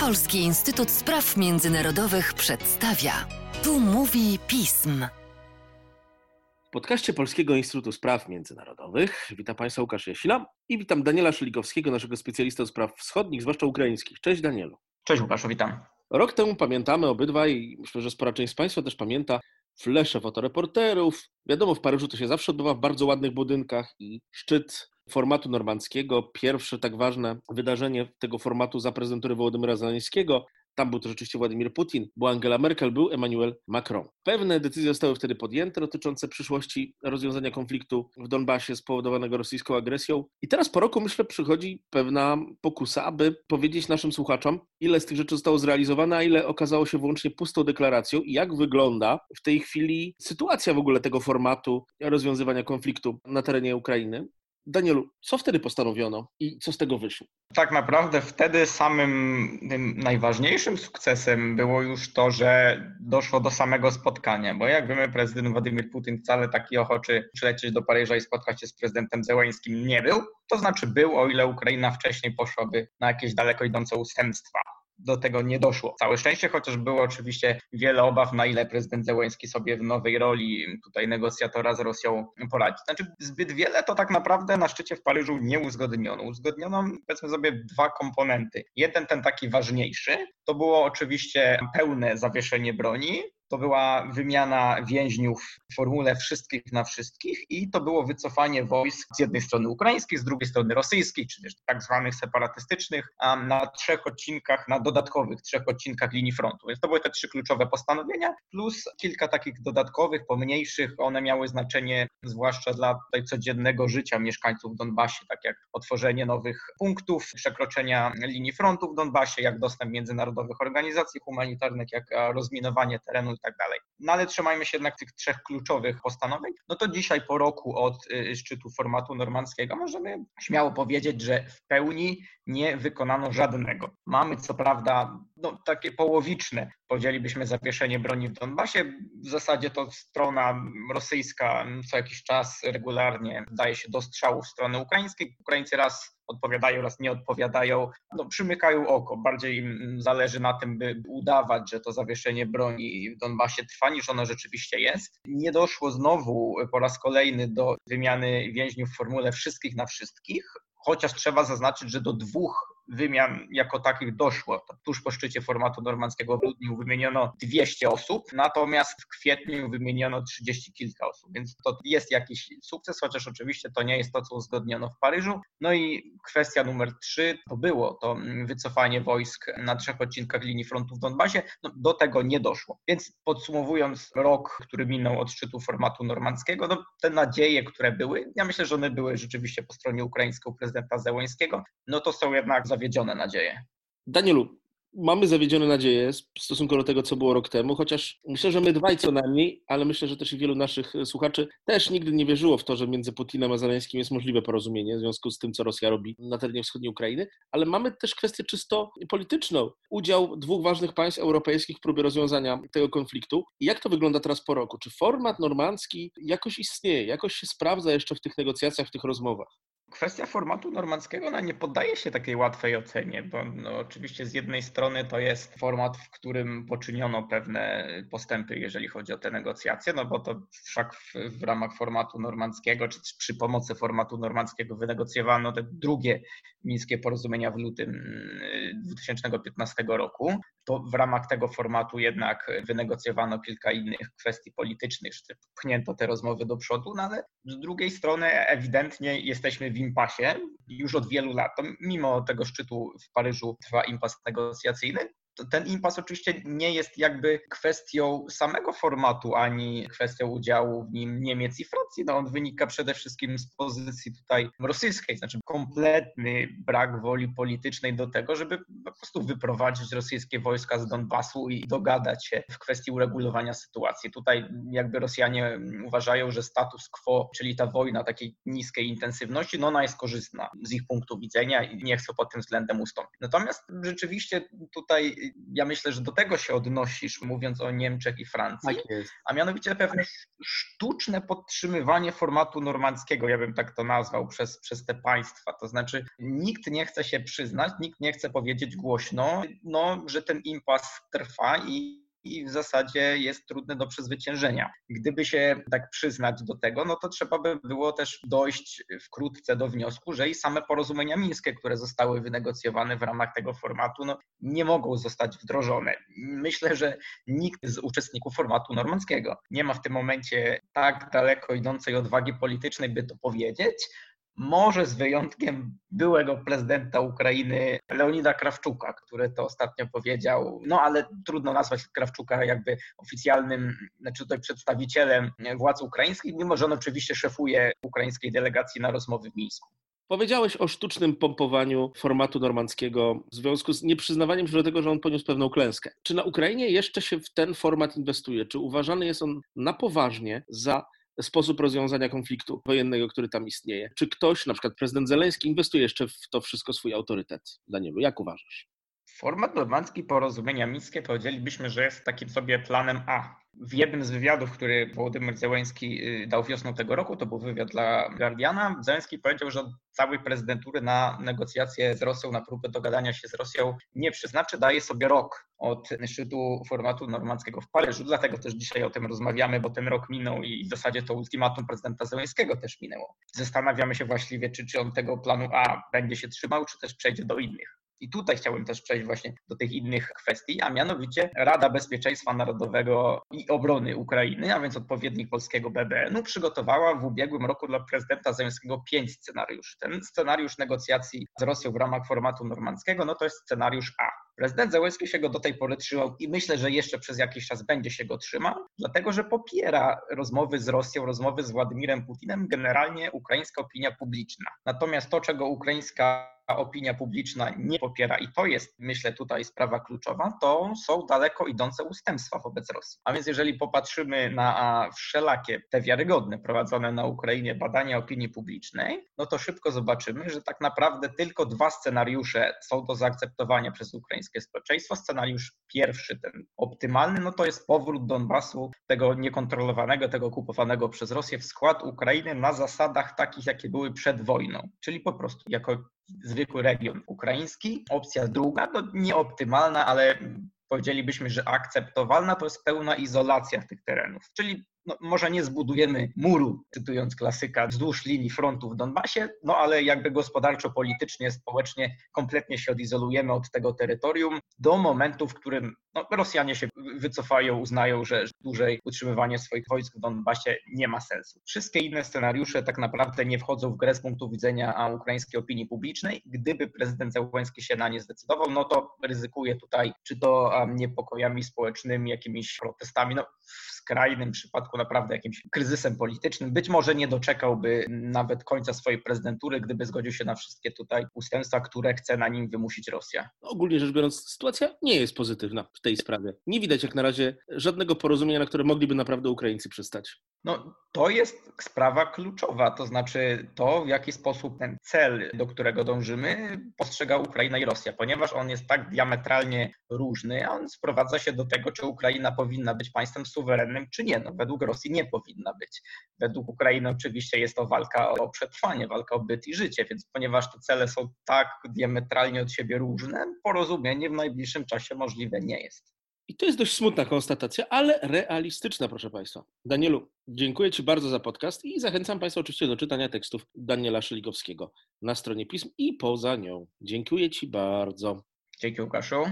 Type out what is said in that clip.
Polski Instytut Spraw Międzynarodowych przedstawia. Tu mówi pism. W podcaście Polskiego Instytutu Spraw Międzynarodowych witam Państwa Łukasz Jasila i witam Daniela Szeligowskiego, naszego specjalistę od spraw wschodnich, zwłaszcza ukraińskich. Cześć Danielu. Cześć Łukaszu, witam. Rok temu pamiętamy obydwaj, i myślę, że spora część z Państwa też pamięta, flesze fotoreporterów. Wiadomo, w Paryżu to się zawsze odbywa w bardzo ładnych budynkach i szczyt formatu normandzkiego, pierwsze tak ważne wydarzenie tego formatu za prezydentury Wołodymyra Zeleńskiego. Tam był to rzeczywiście Władimir Putin, była Angela Merkel, był Emmanuel Macron. Pewne decyzje zostały wtedy podjęte dotyczące przyszłości rozwiązania konfliktu w Donbasie spowodowanego rosyjską agresją. I teraz po roku, myślę, przychodzi pewna pokusa, aby powiedzieć naszym słuchaczom, ile z tych rzeczy zostało zrealizowane, a ile okazało się wyłącznie pustą deklaracją i jak wygląda w tej chwili sytuacja w ogóle tego formatu rozwiązywania konfliktu na terenie Ukrainy. Danielu, co wtedy postanowiono i co z tego wyszło? Tak naprawdę wtedy samym najważniejszym sukcesem było już to, że doszło do samego spotkania, bo jak wiemy, prezydent Władimir Putin wcale taki ochoczy przylecieć do Paryża i spotkać się z prezydentem Zełańskim nie był. To znaczy był, o ile Ukraina wcześniej poszłaby na jakieś daleko idące ustępstwa do tego nie doszło. Całe szczęście, chociaż było oczywiście wiele obaw, na ile prezydent Zełenski sobie w nowej roli tutaj negocjatora z Rosją poradzi. Znaczy zbyt wiele to tak naprawdę na szczycie w Paryżu nie uzgodniono. Uzgodniono powiedzmy sobie dwa komponenty. Jeden ten taki ważniejszy, to było oczywiście pełne zawieszenie broni, to była wymiana więźniów w formule wszystkich na wszystkich i to było wycofanie wojsk z jednej strony ukraińskich, z drugiej strony rosyjskich, czy też tak zwanych separatystycznych, na trzech odcinkach, na dodatkowych trzech odcinkach linii frontu. Więc to były te trzy kluczowe postanowienia, plus kilka takich dodatkowych, pomniejszych. One miały znaczenie zwłaszcza dla tutaj codziennego życia mieszkańców w Donbasie, tak jak otworzenie nowych punktów, przekroczenia linii frontu w Donbasie, jak dostęp międzynarodowych organizacji humanitarnych, jak rozminowanie terenu tak dalej. No ale trzymajmy się jednak tych trzech kluczowych postanowień. No to dzisiaj po roku od y, szczytu formatu normandzkiego możemy śmiało powiedzieć, że w pełni nie wykonano żadnego. Mamy co prawda no, takie połowiczne, powiedzielibyśmy, zawieszenie broni w Donbasie. W zasadzie to strona rosyjska co jakiś czas regularnie daje się do strzału w stronę ukraińskiej. Ukraińcy raz odpowiadają, raz nie odpowiadają, no, przymykają oko. Bardziej im zależy na tym, by udawać, że to zawieszenie broni w Donbasie trwa, niż ono rzeczywiście jest. Nie doszło znowu po raz kolejny do wymiany więźniów w formule wszystkich na wszystkich, chociaż trzeba zaznaczyć, że do dwóch wymian jako takich doszło. Tuż po szczycie formatu normandzkiego w grudniu wymieniono 200 osób, natomiast w kwietniu wymieniono 30 kilka osób, więc to jest jakiś sukces, chociaż oczywiście to nie jest to, co uzgodniono w Paryżu. No i kwestia numer trzy to było to wycofanie wojsk na trzech odcinkach linii frontu w Donbasie. No, do tego nie doszło. Więc podsumowując rok, który minął od szczytu formatu normandzkiego, no, te nadzieje, które były, ja myślę, że one były rzeczywiście po stronie ukraińskiej prezydenta Zełęńskiego, no to są jednak zawiedzione nadzieje. Danielu, mamy zawiedzione nadzieje w stosunku do tego, co było rok temu, chociaż myślę, że my dwaj co najmniej, ale myślę, że też i wielu naszych słuchaczy też nigdy nie wierzyło w to, że między Putinem a Zeleńskim jest możliwe porozumienie w związku z tym, co Rosja robi na terenie wschodniej Ukrainy, ale mamy też kwestię czysto polityczną. Udział dwóch ważnych państw europejskich w próbie rozwiązania tego konfliktu. I jak to wygląda teraz po roku? Czy format normandzki jakoś istnieje, jakoś się sprawdza jeszcze w tych negocjacjach, w tych rozmowach? Kwestia formatu normandzkiego ona nie poddaje się takiej łatwej ocenie, bo no, oczywiście z jednej strony to jest format, w którym poczyniono pewne postępy, jeżeli chodzi o te negocjacje, no bo to wszak w, w ramach formatu normandzkiego, czy przy pomocy formatu normandzkiego wynegocjowano te drugie mińskie porozumienia w lutym 2015 y, roku. To w ramach tego formatu jednak wynegocjowano kilka innych kwestii politycznych, czy pchnięto te rozmowy do przodu, no ale z drugiej strony ewidentnie jesteśmy w impasie już od wielu lat. To mimo tego szczytu w Paryżu trwa impas negocjacyjny ten impas oczywiście nie jest jakby kwestią samego formatu, ani kwestią udziału w nim Niemiec i Francji. No on wynika przede wszystkim z pozycji tutaj rosyjskiej, znaczy kompletny brak woli politycznej do tego, żeby po prostu wyprowadzić rosyjskie wojska z Donbasu i dogadać się w kwestii uregulowania sytuacji. Tutaj jakby Rosjanie uważają, że status quo, czyli ta wojna takiej niskiej intensywności, no ona jest korzystna z ich punktu widzenia i nie chcą pod tym względem ustąpić. Natomiast rzeczywiście tutaj ja myślę, że do tego się odnosisz, mówiąc o Niemczech i Francji, Tak a mianowicie pewne sztuczne podtrzymywanie formatu normandzkiego, ja bym tak to nazwał, przez, przez te państwa. To znaczy, nikt nie chce się przyznać, nikt nie chce powiedzieć głośno, no, że ten impas trwa i i w zasadzie jest trudny do przezwyciężenia. Gdyby się tak przyznać do tego, no to trzeba by było też dojść wkrótce do wniosku, że i same porozumienia mińskie, które zostały wynegocjowane w ramach tego formatu, no, nie mogą zostać wdrożone. Myślę, że nikt z uczestników formatu normandzkiego nie ma w tym momencie tak daleko idącej odwagi politycznej, by to powiedzieć, może z wyjątkiem byłego prezydenta Ukrainy Leonida Krawczuka, który to ostatnio powiedział, no ale trudno nazwać Krawczuka jakby oficjalnym, znaczy tutaj przedstawicielem władz ukraińskich, mimo że on oczywiście szefuje ukraińskiej delegacji na rozmowy w Mińsku. Powiedziałeś o sztucznym pompowaniu formatu normandzkiego w związku z nieprzyznawaniem się do tego, że on poniósł pewną klęskę. Czy na Ukrainie jeszcze się w ten format inwestuje? Czy uważany jest on na poważnie za sposób rozwiązania konfliktu wojennego, który tam istnieje. Czy ktoś, na przykład prezydent Zeleński, inwestuje jeszcze w to wszystko swój autorytet? Danielu, jak uważasz? Format normandzki porozumienia mińskie powiedzielibyśmy, że jest takim sobie planem A. W jednym z wywiadów, który Wołodymyr Zełenski y, dał wiosną tego roku, to był wywiad dla Guardiana, Zełenski powiedział, że od całej prezydentury na negocjacje z Rosją, na próbę dogadania się z Rosją nie przyznaczy, daje sobie rok od szczytu formatu normandzkiego w Paryżu. Dlatego też dzisiaj o tym rozmawiamy, bo ten rok minął i w zasadzie to ultimatum prezydenta Zełenskiego też minęło. Zastanawiamy się właściwie, czy, czy on tego planu A będzie się trzymał, czy też przejdzie do innych. I tutaj chciałbym też przejść właśnie do tych innych kwestii, a mianowicie Rada Bezpieczeństwa Narodowego i Obrony Ukrainy, a więc odpowiednik polskiego BBN-u, przygotowała w ubiegłym roku dla prezydenta Załęskiego pięć scenariuszy. Ten scenariusz negocjacji z Rosją w ramach formatu normandzkiego, no to jest scenariusz A. Prezydent Załęski się go do tej pory trzymał i myślę, że jeszcze przez jakiś czas będzie się go trzymał, dlatego że popiera rozmowy z Rosją, rozmowy z Władimirem Putinem, generalnie ukraińska opinia publiczna. Natomiast to, czego ukraińska opinia publiczna nie popiera, i to jest, myślę, tutaj sprawa kluczowa, to są daleko idące ustępstwa wobec Rosji. A więc jeżeli popatrzymy na wszelakie te wiarygodne prowadzone na Ukrainie badania opinii publicznej, no to szybko zobaczymy, że tak naprawdę tylko dwa scenariusze są do zaakceptowania przez ukraińskie społeczeństwo. Scenariusz pierwszy, ten optymalny, no to jest powrót Donbasu, tego niekontrolowanego, tego okupowanego przez Rosję w skład Ukrainy na zasadach takich, jakie były przed wojną, czyli po prostu jako zwykły region ukraiński. Opcja druga, to nieoptymalna, ale powiedzielibyśmy, że akceptowalna, to jest pełna izolacja tych terenów, czyli no, może nie zbudujemy muru, cytując klasyka, wzdłuż linii frontu w Donbasie, no ale jakby gospodarczo, politycznie, społecznie kompletnie się odizolujemy od tego terytorium do momentu, w którym no, Rosjanie się wycofają, uznają, że dłużej utrzymywanie swoich wojsk w Donbasie nie ma sensu. Wszystkie inne scenariusze tak naprawdę nie wchodzą w grę z punktu widzenia ukraińskiej opinii publicznej. Gdyby prezydent Zełenski się na nie zdecydował, no to ryzykuje tutaj czy to niepokojami społecznymi, jakimiś protestami, no w skrajnym przypadku naprawdę jakimś kryzysem politycznym. Być może nie doczekałby nawet końca swojej prezydentury, gdyby zgodził się na wszystkie tutaj ustępstwa, które chce na nim wymusić Rosja. Ogólnie rzecz biorąc, sytuacja nie jest pozytywna tej sprawie. Nie widać jak na razie żadnego porozumienia, na które mogliby naprawdę Ukraińcy przystać. No, to jest sprawa kluczowa, to znaczy to, w jaki sposób ten cel, do którego dążymy, postrzega Ukraina i Rosja, ponieważ on jest tak diametralnie różny, a on sprowadza się do tego, czy Ukraina powinna być państwem suwerennym, czy nie. No, według Rosji nie powinna być. Według Ukrainy oczywiście jest to walka o przetrwanie, walka o byt i życie, więc ponieważ te cele są tak diametralnie od siebie różne, porozumienie w najbliższym czasie możliwe nie jest. I to jest dość smutna konstatacja, ale realistyczna, proszę Państwa. Danielu, dziękuję Ci bardzo za podcast i zachęcam Państwa oczywiście do czytania tekstów Daniela Szeligowskiego na stronie pism i poza nią. Dziękuję Ci bardzo. Dzięki Łukaszu.